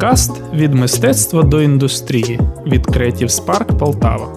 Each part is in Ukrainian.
Подкаст від мистецтва до індустрії від Creative Spark Полтава.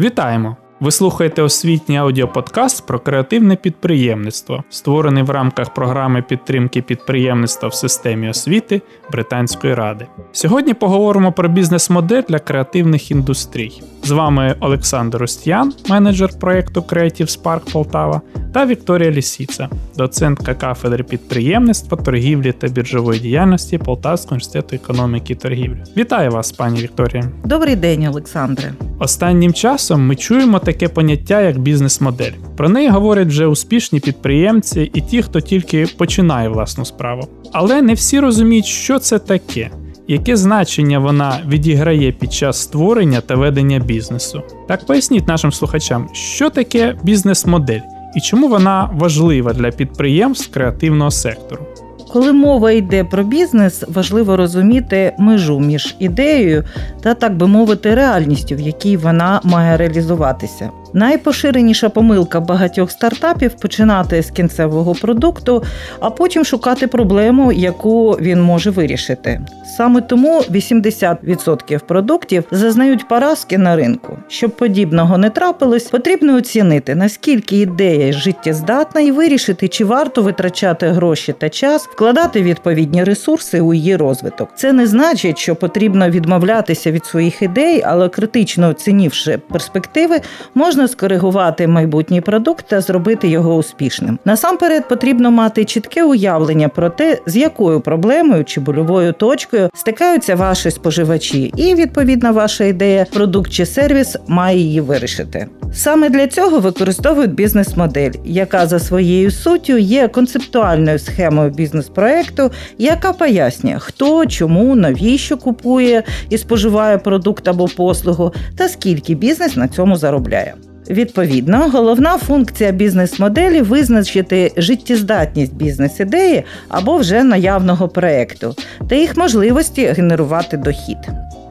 Вітаємо! Ви слухаєте освітній аудіоподкаст про креативне підприємництво, створений в рамках програми підтримки підприємництва в системі освіти Британської ради. Сьогодні поговоримо про бізнес-модель для креативних індустрій. З вами Олександр Остян, менеджер проєкту Creative Spark Полтава, та Вікторія Лісіца, доцентка кафедри підприємництва, торгівлі та біржової діяльності Полтавського університету економіки і торгівлі. Вітаю вас, пані Вікторія. Добрий день, Олександре. Останнім часом ми чуємо таке поняття як бізнес-модель. Про неї говорять вже успішні підприємці і ті, хто тільки починає власну справу. Але не всі розуміють, що це таке. Яке значення вона відіграє під час створення та ведення бізнесу? Так поясніть нашим слухачам, що таке бізнес-модель і чому вона важлива для підприємств креативного сектору. Коли мова йде про бізнес, важливо розуміти межу між ідеєю та, так би мовити, реальністю, в якій вона має реалізуватися. Найпоширеніша помилка багатьох стартапів починати з кінцевого продукту, а потім шукати проблему, яку він може вирішити. Саме тому 80% продуктів зазнають поразки на ринку. Щоб подібного не трапилось, потрібно оцінити наскільки ідея життєздатна і вирішити, чи варто витрачати гроші та час, вкладати відповідні ресурси у її розвиток. Це не значить, що потрібно відмовлятися від своїх ідей, але критично оцінивши перспективи, можна можна скоригувати майбутній продукт та зробити його успішним. Насамперед потрібно мати чітке уявлення про те, з якою проблемою чи больовою точкою стикаються ваші споживачі, і відповідна ваша ідея, продукт чи сервіс має її вирішити. Саме для цього використовують бізнес-модель, яка за своєю суттю є концептуальною схемою бізнес-проекту, яка пояснює, хто, чому, навіщо купує і споживає продукт або послугу, та скільки бізнес на цьому заробляє. Відповідно, головна функція бізнес-моделі визначити життєздатність бізнес-ідеї або вже наявного проекту та їх можливості генерувати дохід.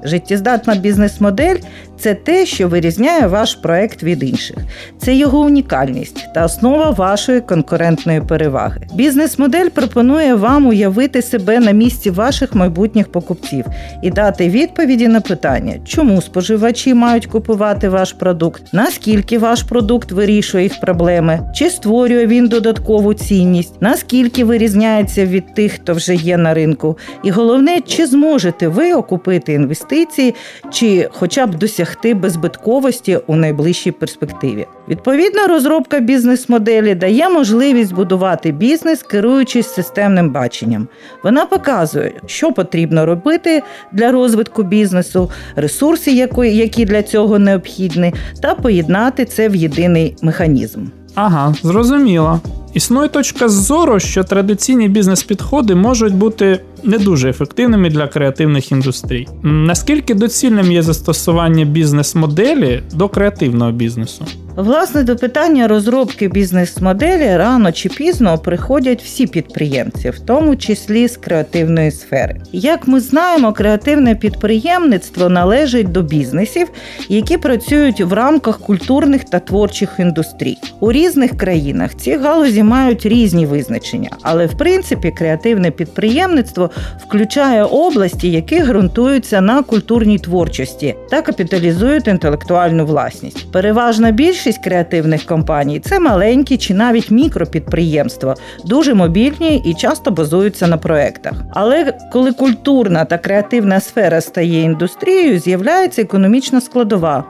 Життєздатна бізнес-модель це те, що вирізняє ваш проект від інших. Це його унікальність та основа вашої конкурентної переваги. Бізнес-модель пропонує вам уявити себе на місці ваших майбутніх покупців і дати відповіді на питання, чому споживачі мають купувати ваш продукт, наскільки ваш продукт вирішує їх проблеми, чи створює він додаткову цінність, наскільки вирізняється від тих, хто вже є на ринку, і головне, чи зможете ви окупити інвестиції, чи хоча б досягти досягти беззбитковості у найближчій перспективі. Відповідна розробка бізнес-моделі дає можливість будувати бізнес, керуючись системним баченням. Вона показує, що потрібно робити для розвитку бізнесу, ресурси, які для цього необхідні, та поєднати це в єдиний механізм. Ага, зрозуміло. Існує точка зору, що традиційні бізнес-підходи можуть бути не дуже ефективними для креативних індустрій. Наскільки доцільним є застосування бізнес-моделі до креативного бізнесу? Власне, до питання розробки бізнес-моделі рано чи пізно приходять всі підприємці, в тому числі з креативної сфери. Як ми знаємо, креативне підприємництво належить до бізнесів, які працюють в рамках культурних та творчих індустрій. У різних країнах ці галузі мають різні визначення, але в принципі креативне підприємництво включає області, які ґрунтуються на культурній творчості та капіталізують інтелектуальну власність. Переважна більшість креативних компаній це маленькі чи навіть мікропідприємства, дуже мобільні і часто базуються на проектах. Але коли культурна та креативна сфера стає індустрією, з'являється економічна складова,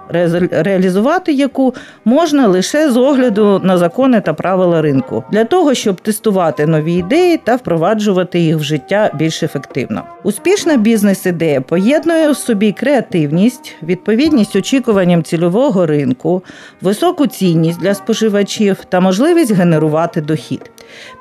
реалізувати яку можна лише з огляду на закони та правила ринку, для того щоб тестувати нові ідеї та впроваджувати їх в життя більш більш ефективно. Успішна бізнес-ідея поєднує у собі креативність, відповідність очікуванням цільового ринку, високу цінність для споживачів та можливість генерувати дохід.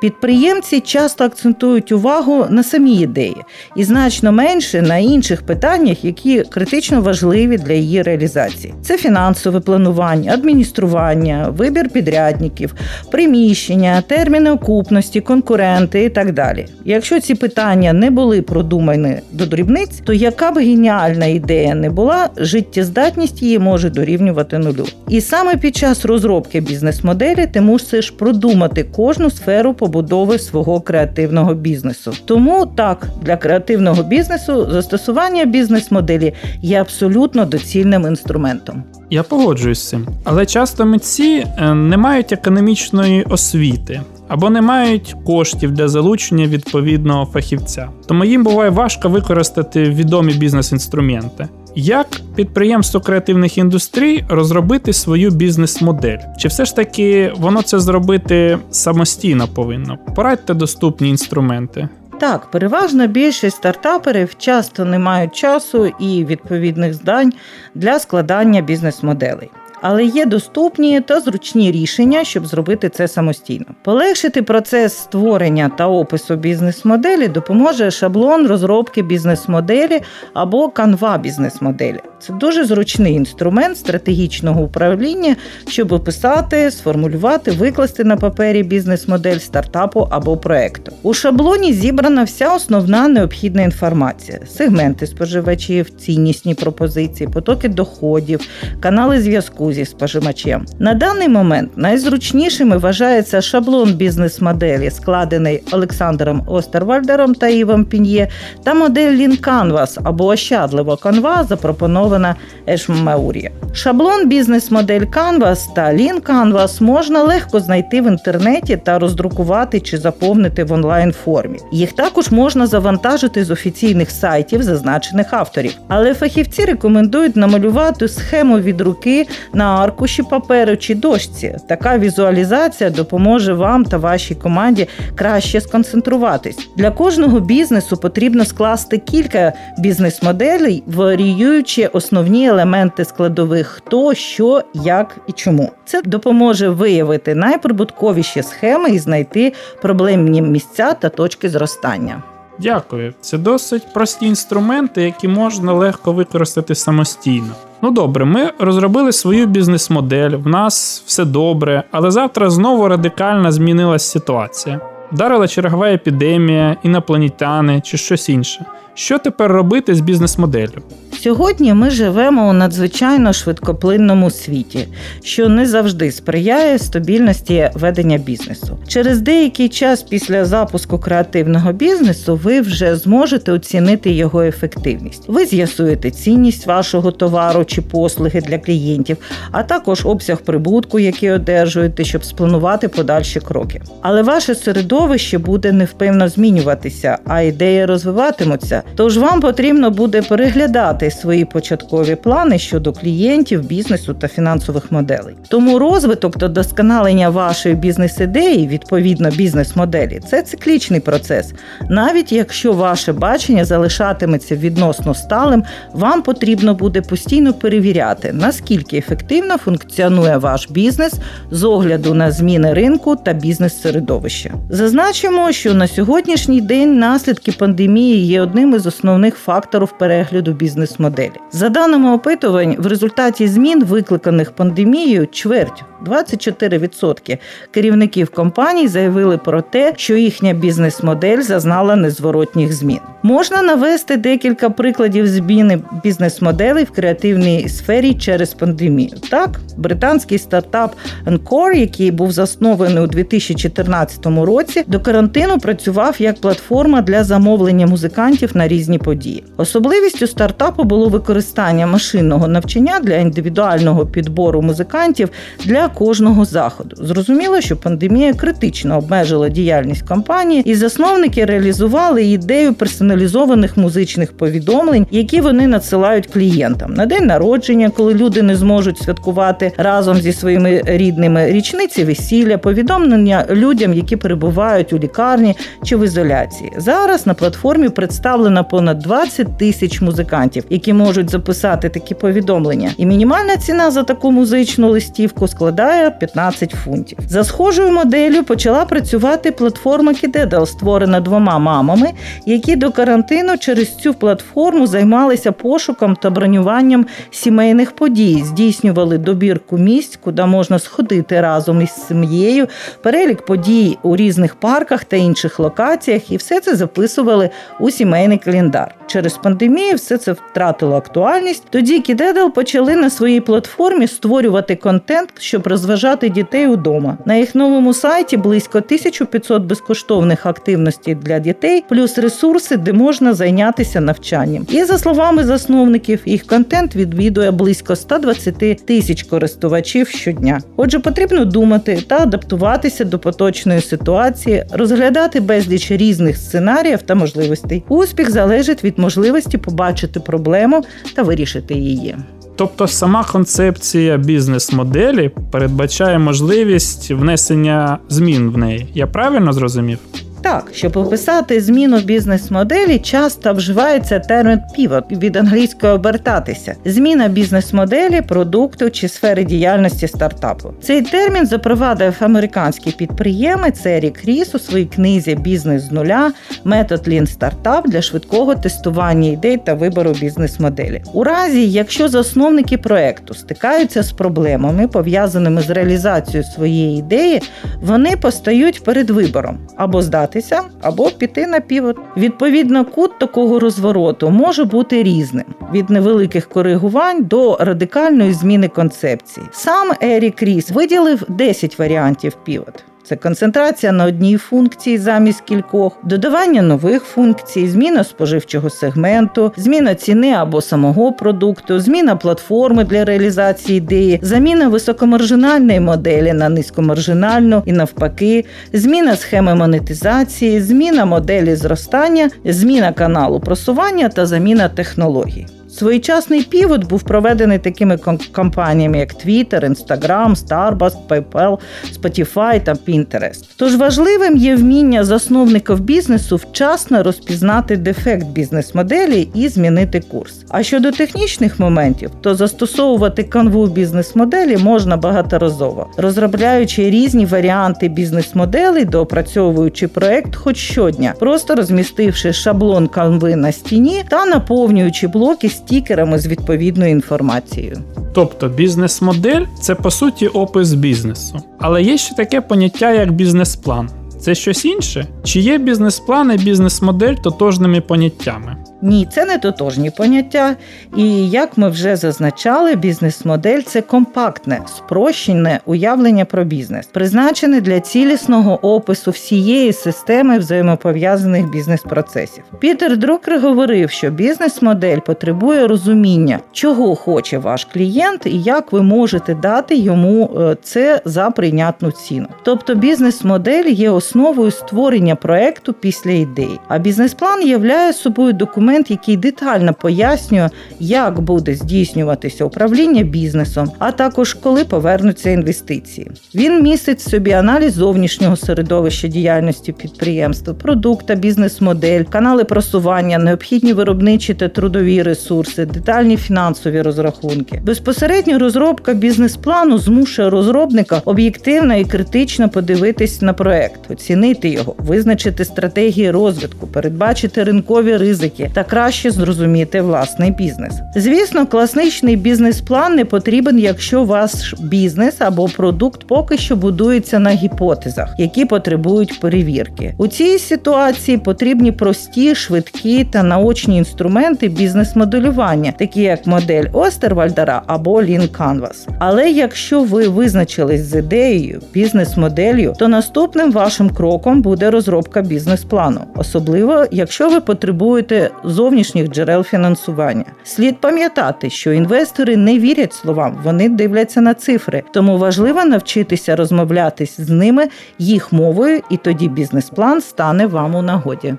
Підприємці часто акцентують увагу на самі ідеї і значно менше на інших питаннях, які критично важливі для її реалізації. Це фінансове планування, адміністрування, вибір підрядників, приміщення, терміни окупності, конкуренти і так далі. Якщо ці питання не були продумані до дрібниць, то яка б геніальна ідея не була, життєздатність її може дорівнювати нулю. І саме під час розробки бізнес-моделі ти мусиш продумати кожну сферу сферу побудови свого креативного бізнесу. Тому так для креативного бізнесу застосування бізнес-моделі є абсолютно доцільним інструментом. Я погоджуюсь з цим, але часто митці е, не мають економічної освіти або не мають коштів для залучення відповідного фахівця. Тому їм буває важко використати відомі бізнес-інструменти. Як підприємство креативних індустрій розробити свою бізнес-модель? Чи все ж таки воно це зробити самостійно повинно? Порадьте доступні інструменти. Так, переважно більшість стартаперів часто не мають часу і відповідних здань для складання бізнес-моделей але є доступні та зручні рішення, щоб зробити це самостійно. Полегшити процес створення та опису бізнес-моделі допоможе шаблон розробки бізнес-моделі або канва бізнес-моделі. Це дуже зручний інструмент стратегічного управління, щоб описати, сформулювати, викласти на папері бізнес-модель стартапу або проекту. У шаблоні зібрана вся основна необхідна інформація: сегменти споживачів, ціннісні пропозиції, потоки доходів, канали зв'язку зі споживачем. На даний момент найзручнішими вважається шаблон бізнес-моделі, складений Олександром Остервальдером та Івом Пін'є, та модель Lean Canvas або ощадлива канва запропонована запропонована Ешмаурі. Шаблон бізнес-модель Canvas та Lean Canvas можна легко знайти в інтернеті та роздрукувати чи заповнити в онлайн формі. Їх також можна завантажити з офіційних сайтів зазначених авторів. Але фахівці рекомендують намалювати схему від руки на аркуші паперу чи дошці. Така візуалізація допоможе вам та вашій команді краще сконцентруватись. Для кожного бізнесу потрібно скласти кілька бізнес-моделей, варіюючи основні елементи складових хто, що, як і чому. Це допоможе виявити найприбутковіші схеми і знайти проблемні місця та точки зростання. Дякую. Це досить прості інструменти, які можна легко використати самостійно. Ну добре, ми розробили свою бізнес-модель, в нас все добре, але завтра знову радикально змінилась ситуація. Вдарила чергова епідемія, інопланетяни чи щось інше. Що тепер робити з бізнес-моделлю? Сьогодні ми живемо у надзвичайно швидкоплинному світі, що не завжди сприяє стабільності ведення бізнесу. Через деякий час після запуску креативного бізнесу ви вже зможете оцінити його ефективність. Ви з'ясуєте цінність вашого товару чи послуги для клієнтів, а також обсяг прибутку, який одержуєте, щоб спланувати подальші кроки. Але ваше середовище буде невпевно змінюватися, а ідеї розвиватимуться. Тож вам потрібно буде переглядати свої початкові плани щодо клієнтів, бізнесу та фінансових моделей. Тому розвиток та досконалення вашої бізнес-ідеї, відповідно бізнес-моделі, це циклічний процес. Навіть якщо ваше бачення залишатиметься відносно сталим, вам потрібно буде постійно перевіряти, наскільки ефективно функціонує ваш бізнес з огляду на зміни ринку та бізнес-середовища. Зазначимо, що на сьогоднішній день наслідки пандемії є одним із основних факторів перегляду бізнес-моделі. За даними опитувань, в результаті змін, викликаних пандемією, чверть 24% керівників компаній заявили про те, що їхня бізнес-модель зазнала незворотніх змін. Можна навести декілька прикладів зміни бізнес-моделей в креативній сфері через пандемію. Так, британський стартап Encore, який був заснований у 2014 році, до карантину працював як платформа для замовлення музикантів на різні події. Особливістю стартапу було використання машинного навчання для індивідуального підбору музикантів для кожного заходу. Зрозуміло, що пандемія критично обмежила діяльність компанії, і засновники реалізували ідею персоналізованих музичних повідомлень, які вони надсилають клієнтам на день народження, коли люди не зможуть святкувати разом зі своїми рідними річниці весілля, повідомлення людям, які перебувають у лікарні чи в ізоляції. Зараз на платформі представлено понад 20 тисяч музикантів, які можуть записати такі повідомлення. І мінімальна ціна за таку музичну листівку складає складає 15 фунтів. За схожою моделлю почала працювати платформа Kidedal, створена двома мамами, які до карантину через цю платформу займалися пошуком та бронюванням сімейних подій, здійснювали добірку місць, куди можна сходити разом із сім'єю, перелік подій у різних парках та інших локаціях, і все це записували у сімейний календар. через пандемію все це втратило актуальність. Тоді Кідедал почали на своїй платформі створювати контент, щоб розважати дітей удома. На їх новому сайті близько 1500 безкоштовних активностей для дітей, плюс ресурси, де можна зайнятися навчанням. І за словами засновників, їх контент відвідує близько 120 тисяч користувачів щодня. Отже, потрібно думати та адаптуватися до поточної ситуації, розглядати безліч різних сценаріїв та можливостей. Успіх залежить від можливості побачити проблему та вирішити її. Тобто сама концепція бізнес-моделі передбачає можливість внесення змін в неї. Я правильно зрозумів? Так, щоб описати зміну бізнес-моделі, часто вживається термін pivot від англійської обертатися, зміна бізнес-моделі, продукту чи сфери діяльності стартапу. Цей термін запровадив американський підприємець Ерік Ріс у своїй книзі Бізнес з нуля, метод Lean Startup для швидкого тестування ідей та вибору бізнес-моделі. У разі, якщо засновники проекту стикаються з проблемами, пов'язаними з реалізацією своєї ідеї, вони постають перед вибором або здати здатися або піти на півот. Відповідно, кут такого розвороту може бути різним від невеликих коригувань до радикальної зміни концепції. Сам Ерік Ріс виділив 10 варіантів півот. Це концентрація на одній функції замість кількох, додавання нових функцій, зміна споживчого сегменту, зміна ціни або самого продукту, зміна платформи для реалізації ідеї, заміна високомаржинальної моделі на низькомаржинальну і навпаки, зміна схеми монетизації, зміна моделі зростання, зміна каналу просування та заміна технологій. Своєчасний півот був проведений такими компаніями, як Twitter, Instagram, Starbucks, PayPal, Spotify та Pinterest. Тож важливим є вміння засновників бізнесу вчасно розпізнати дефект бізнес-моделі і змінити курс. А щодо технічних моментів, то застосовувати канву бізнес-моделі можна багаторазово, розробляючи різні варіанти бізнес-моделей, доопрацьовуючи проект хоч щодня, просто розмістивши шаблон канви на стіні та наповнюючи блоки стікерами з відповідною інформацією. Тобто бізнес-модель це по суті опис бізнесу. Але є ще таке поняття як бізнес-план. Це щось інше? Чи є бізнес-план і бізнес-модель тотожними поняттями? Ні, це не тотожні поняття. І як ми вже зазначали, бізнес-модель це компактне, спрощене уявлення про бізнес, призначене для цілісного опису всієї системи взаємопов'язаних бізнес-процесів. Пітер Друкер говорив, що бізнес-модель потребує розуміння, чого хоче ваш клієнт і як ви можете дати йому е, це за прийнятну ціну. Тобто бізнес-модель є основою створення проекту після ідеї, а бізнес-план являє собою документ документ, який детально пояснює, як буде здійснюватися управління бізнесом, а також коли повернуться інвестиції. Він містить в собі аналіз зовнішнього середовища діяльності підприємства, продукта, бізнес-модель, канали просування, необхідні виробничі та трудові ресурси, детальні фінансові розрахунки. Безпосередньо розробка бізнес-плану змушує розробника об'єктивно і критично подивитись на проект, оцінити його, визначити стратегії розвитку, передбачити ринкові ризики та краще зрозуміти власний бізнес. Звісно, класичний бізнес-план не потрібен, якщо ваш бізнес або продукт поки що будується на гіпотезах, які потребують перевірки. У цій ситуації потрібні прості, швидкі та наочні інструменти бізнес-моделювання, такі як модель Остервальдера або Lean Canvas. Але якщо ви визначились з ідеєю, бізнес-моделлю, то наступним вашим кроком буде розробка бізнес-плану, особливо якщо ви потребуєте зовнішніх джерел фінансування. Слід пам'ятати, що інвестори не вірять словам, вони дивляться на цифри, тому важливо навчитися розмовляти з ними їх мовою, і тоді бізнес-план стане вам у нагоді.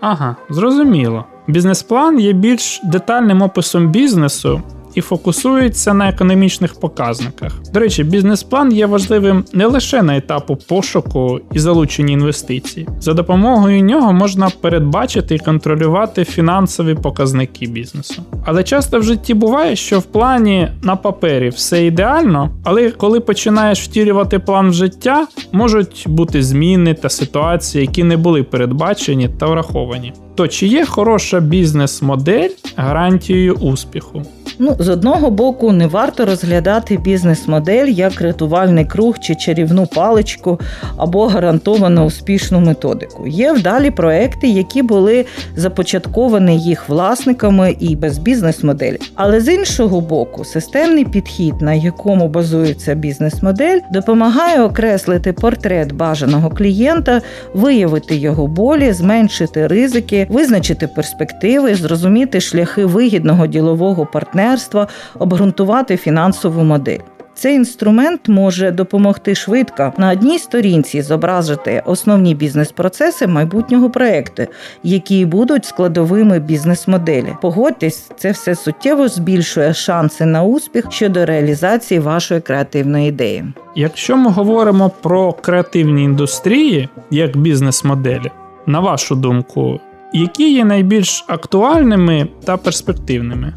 Ага, зрозуміло. Бізнес-план є більш детальним описом бізнесу, і фокусується на економічних показниках. До речі, бізнес-план є важливим не лише на етапу пошуку і залучення інвестицій. За допомогою нього можна передбачити і контролювати фінансові показники бізнесу. Але часто в житті буває, що в плані на папері все ідеально, але коли починаєш втілювати план в життя, можуть бути зміни та ситуації, які не були передбачені та враховані. То чи є хороша бізнес-модель гарантією успіху? Ну, з одного боку, не варто розглядати бізнес-модель як рятувальний круг чи чарівну паличку або гарантовано успішну методику. Є вдалі проекти, які були започатковані їх власниками і без бізнес-моделі. Але з іншого боку, системний підхід, на якому базується бізнес-модель, допомагає окреслити портрет бажаного клієнта, виявити його болі, зменшити ризики, визначити перспективи, зрозуміти шляхи вигідного ділового партнерства, обґрунтувати фінансову модель. Цей інструмент може допомогти швидко на одній сторінці зобразити основні бізнес-процеси майбутнього проекту, які будуть складовими бізнес-моделі. Погодьтесь, це все суттєво збільшує шанси на успіх щодо реалізації вашої креативної ідеї. Якщо ми говоримо про креативні індустрії як бізнес-моделі, на вашу думку, які є найбільш актуальними та перспективними?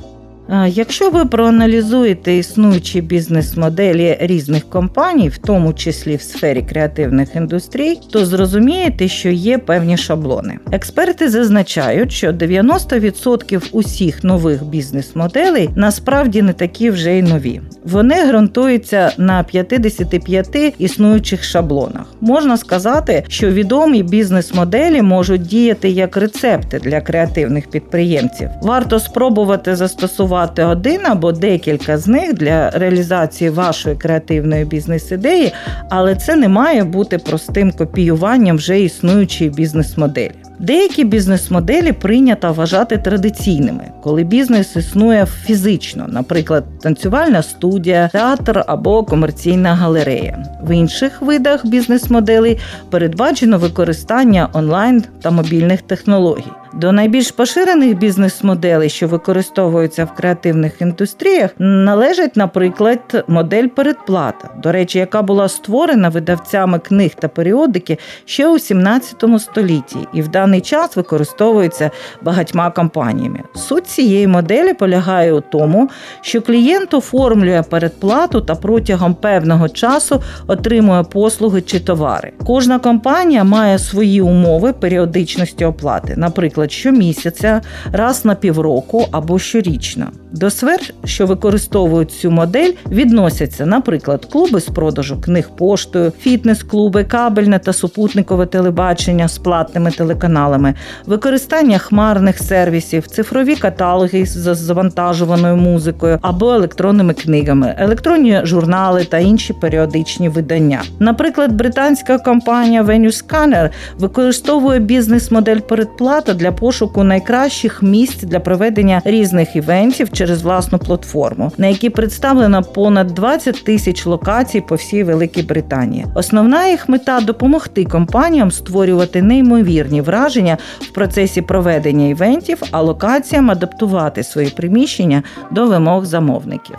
Якщо ви проаналізуєте існуючі бізнес-моделі різних компаній, в тому числі в сфері креативних індустрій, то зрозумієте, що є певні шаблони. Експерти зазначають, що 90% усіх нових бізнес-моделей насправді не такі вже й нові. Вони ґрунтуються на 55 існуючих шаблонах. Можна сказати, що відомі бізнес-моделі можуть діяти як рецепти для креативних підприємців. Варто спробувати застосувати підготувати один або декілька з них для реалізації вашої креативної бізнес-ідеї, але це не має бути простим копіюванням вже існуючої бізнес-моделі. Деякі бізнес-моделі прийнято вважати традиційними, коли бізнес існує фізично, наприклад, танцювальна студія, театр або комерційна галерея. В інших видах бізнес-моделей передбачено використання онлайн та мобільних технологій. До найбільш поширених бізнес-моделей, що використовуються в креативних індустріях, належить, наприклад, модель передплата, до речі, яка була створена видавцями книг та періодики ще у 17 столітті і в даний час використовується багатьма компаніями. Суть цієї моделі полягає у тому, що клієнт оформлює передплату та протягом певного часу отримує послуги чи товари. Кожна компанія має свої умови періодичності оплати, наприклад наприклад, щомісяця, раз на півроку або щорічно. До сфер, що використовують цю модель, відносяться, наприклад, клуби з продажу книг поштою, фітнес-клуби, кабельне та супутникове телебачення з платними телеканалами, використання хмарних сервісів, цифрові каталоги з завантажуваною музикою або електронними книгами, електронні журнали та інші періодичні видання. Наприклад, британська компанія Venue Scanner використовує бізнес-модель передплата для пошуку найкращих місць для проведення різних івентів через власну платформу, на якій представлено понад 20 тисяч локацій по всій Великій Британії. Основна їх мета допомогти компаніям створювати неймовірні враження в процесі проведення івентів, а локаціям адаптувати свої приміщення до вимог замовників.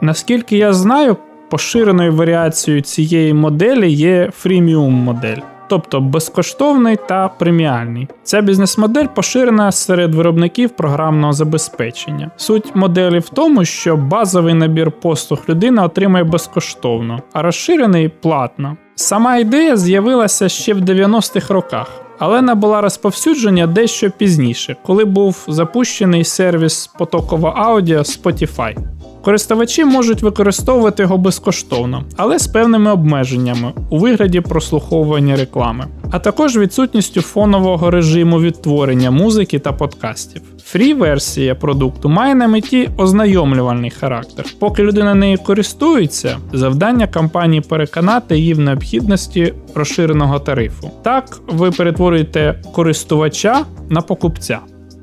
Наскільки я знаю, поширеною варіацією цієї моделі є фріміум модель тобто безкоштовний та преміальний. Ця бізнес-модель поширена серед виробників програмного забезпечення. Суть моделі в тому, що базовий набір послуг людина отримає безкоштовно, а розширений платно. Сама ідея з'явилася ще в 90-х роках. Але набула розповсюдження дещо пізніше, коли був запущений сервіс потокового аудіо Spotify. Користувачі можуть використовувати його безкоштовно, але з певними обмеженнями у вигляді прослуховування реклами, а також відсутністю фонового режиму відтворення музики та подкастів. Фрі-версія продукту має на меті ознайомлювальний характер. Поки людина нею користується, завдання компанії переконати її в необхідності розширеного тарифу. Так ви перетворюєте користувача на покупця.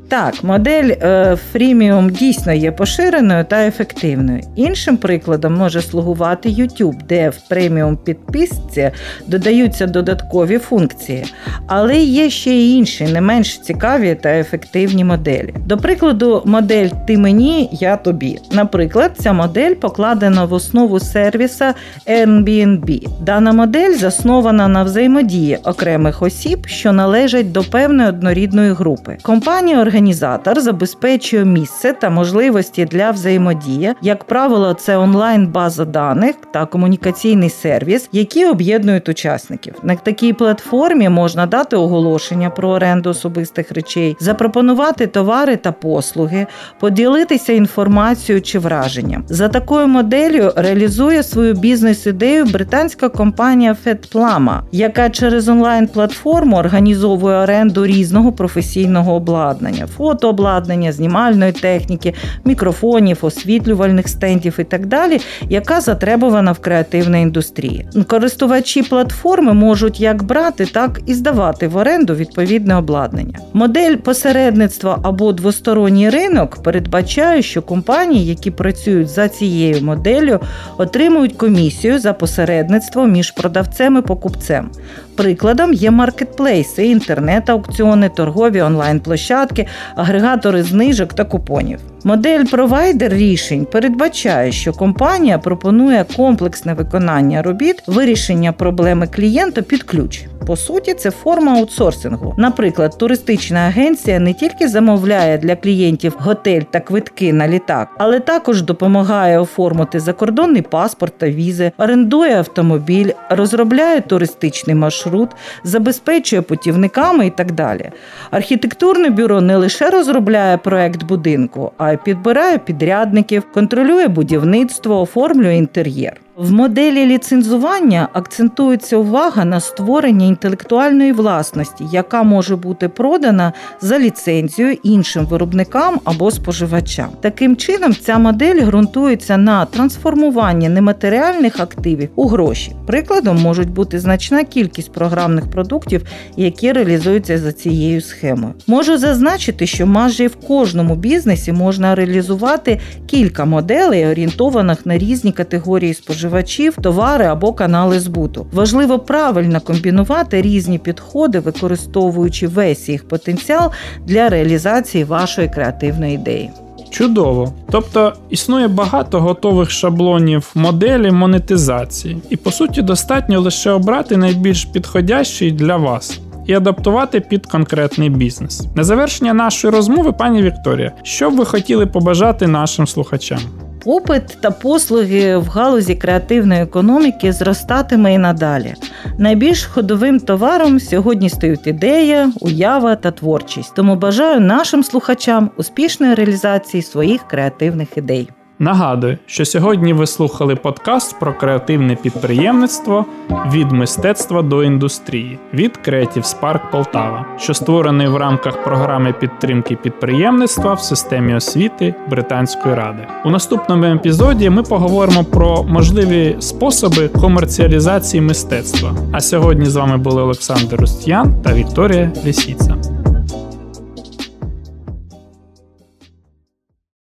Так, модель е, фріміум дійсно є поширеною та ефективною. Іншим прикладом може слугувати YouTube, де в преміум підписці додаються додаткові функції, але є ще й інші, не менш цікаві та ефективні моделі. До прикладу, модель Ти мені, я тобі. Наприклад, ця модель покладена в основу сервіса Airbnb. Дана модель заснована на взаємодії окремих осіб, що належать до певної однорідної групи. Компанія організує організатор забезпечує місце та можливості для взаємодії. Як правило, це онлайн-база даних та комунікаційний сервіс, які об'єднують учасників. На такій платформі можна дати оголошення про оренду особистих речей, запропонувати товари та послуги, поділитися інформацією чи враженням. За такою моделлю реалізує свою бізнес-ідею британська компанія FedPlama, яка через онлайн-платформу організовує оренду різного професійного обладнання, фотообладнання, знімальної техніки, мікрофонів, освітлювальних стендів і так далі, яка затребувана в креативній індустрії. Користувачі платформи можуть як брати, так і здавати в оренду відповідне обладнання. Модель посередництва або двосторонній ринок передбачає, що компанії, які працюють за цією моделлю, отримують комісію за посередництво між продавцем і покупцем. Прикладом є маркетплейси, інтернет-аукціони, торгові онлайн-площадки, агрегатори знижок та купонів. Модель провайдер рішень передбачає, що компанія пропонує комплексне виконання робіт, вирішення проблеми клієнта під ключ. По суті, це форма аутсорсингу. Наприклад, туристична агенція не тільки замовляє для клієнтів готель та квитки на літак, але також допомагає оформити закордонний паспорт та візи, орендує автомобіль, розробляє туристичний маршрут, забезпечує путівниками і так далі. Архітектурне бюро не лише розробляє проект будинку, а підбирає підрядників, контролює будівництво, оформлює інтер'єр. В моделі ліцензування акцентується увага на створення інтелектуальної власності, яка може бути продана за ліцензією іншим виробникам або споживачам. Таким чином, ця модель ґрунтується на трансформуванні нематеріальних активів у гроші. Прикладом можуть бути значна кількість програмних продуктів, які реалізуються за цією схемою. Можу зазначити, що майже в кожному бізнесі можна реалізувати кілька моделей, орієнтованих на різні категорії споживачів споживачів, товари або канали збуту. Важливо правильно комбінувати різні підходи, використовуючи весь їх потенціал для реалізації вашої креативної ідеї. Чудово. Тобто існує багато готових шаблонів моделі монетизації, і по суті достатньо лише обрати найбільш підходящий для вас. І адаптувати під конкретний бізнес. На завершення нашої розмови, пані Вікторія, що б ви хотіли побажати нашим слухачам? Попит та послуги в галузі креативної економіки зростатиме і надалі. Найбільш ходовим товаром сьогодні стають ідея, уява та творчість. Тому бажаю нашим слухачам успішної реалізації своїх креативних ідей. Нагадую, що сьогодні ви слухали подкаст про креативне підприємництво від мистецтва до індустрії від Creative Spark Полтава, що створений в рамках програми підтримки підприємництва в системі освіти Британської ради. У наступному епізоді ми поговоримо про можливі способи комерціалізації мистецтва. А сьогодні з вами були Олександр Рустян та Вікторія Лісіца.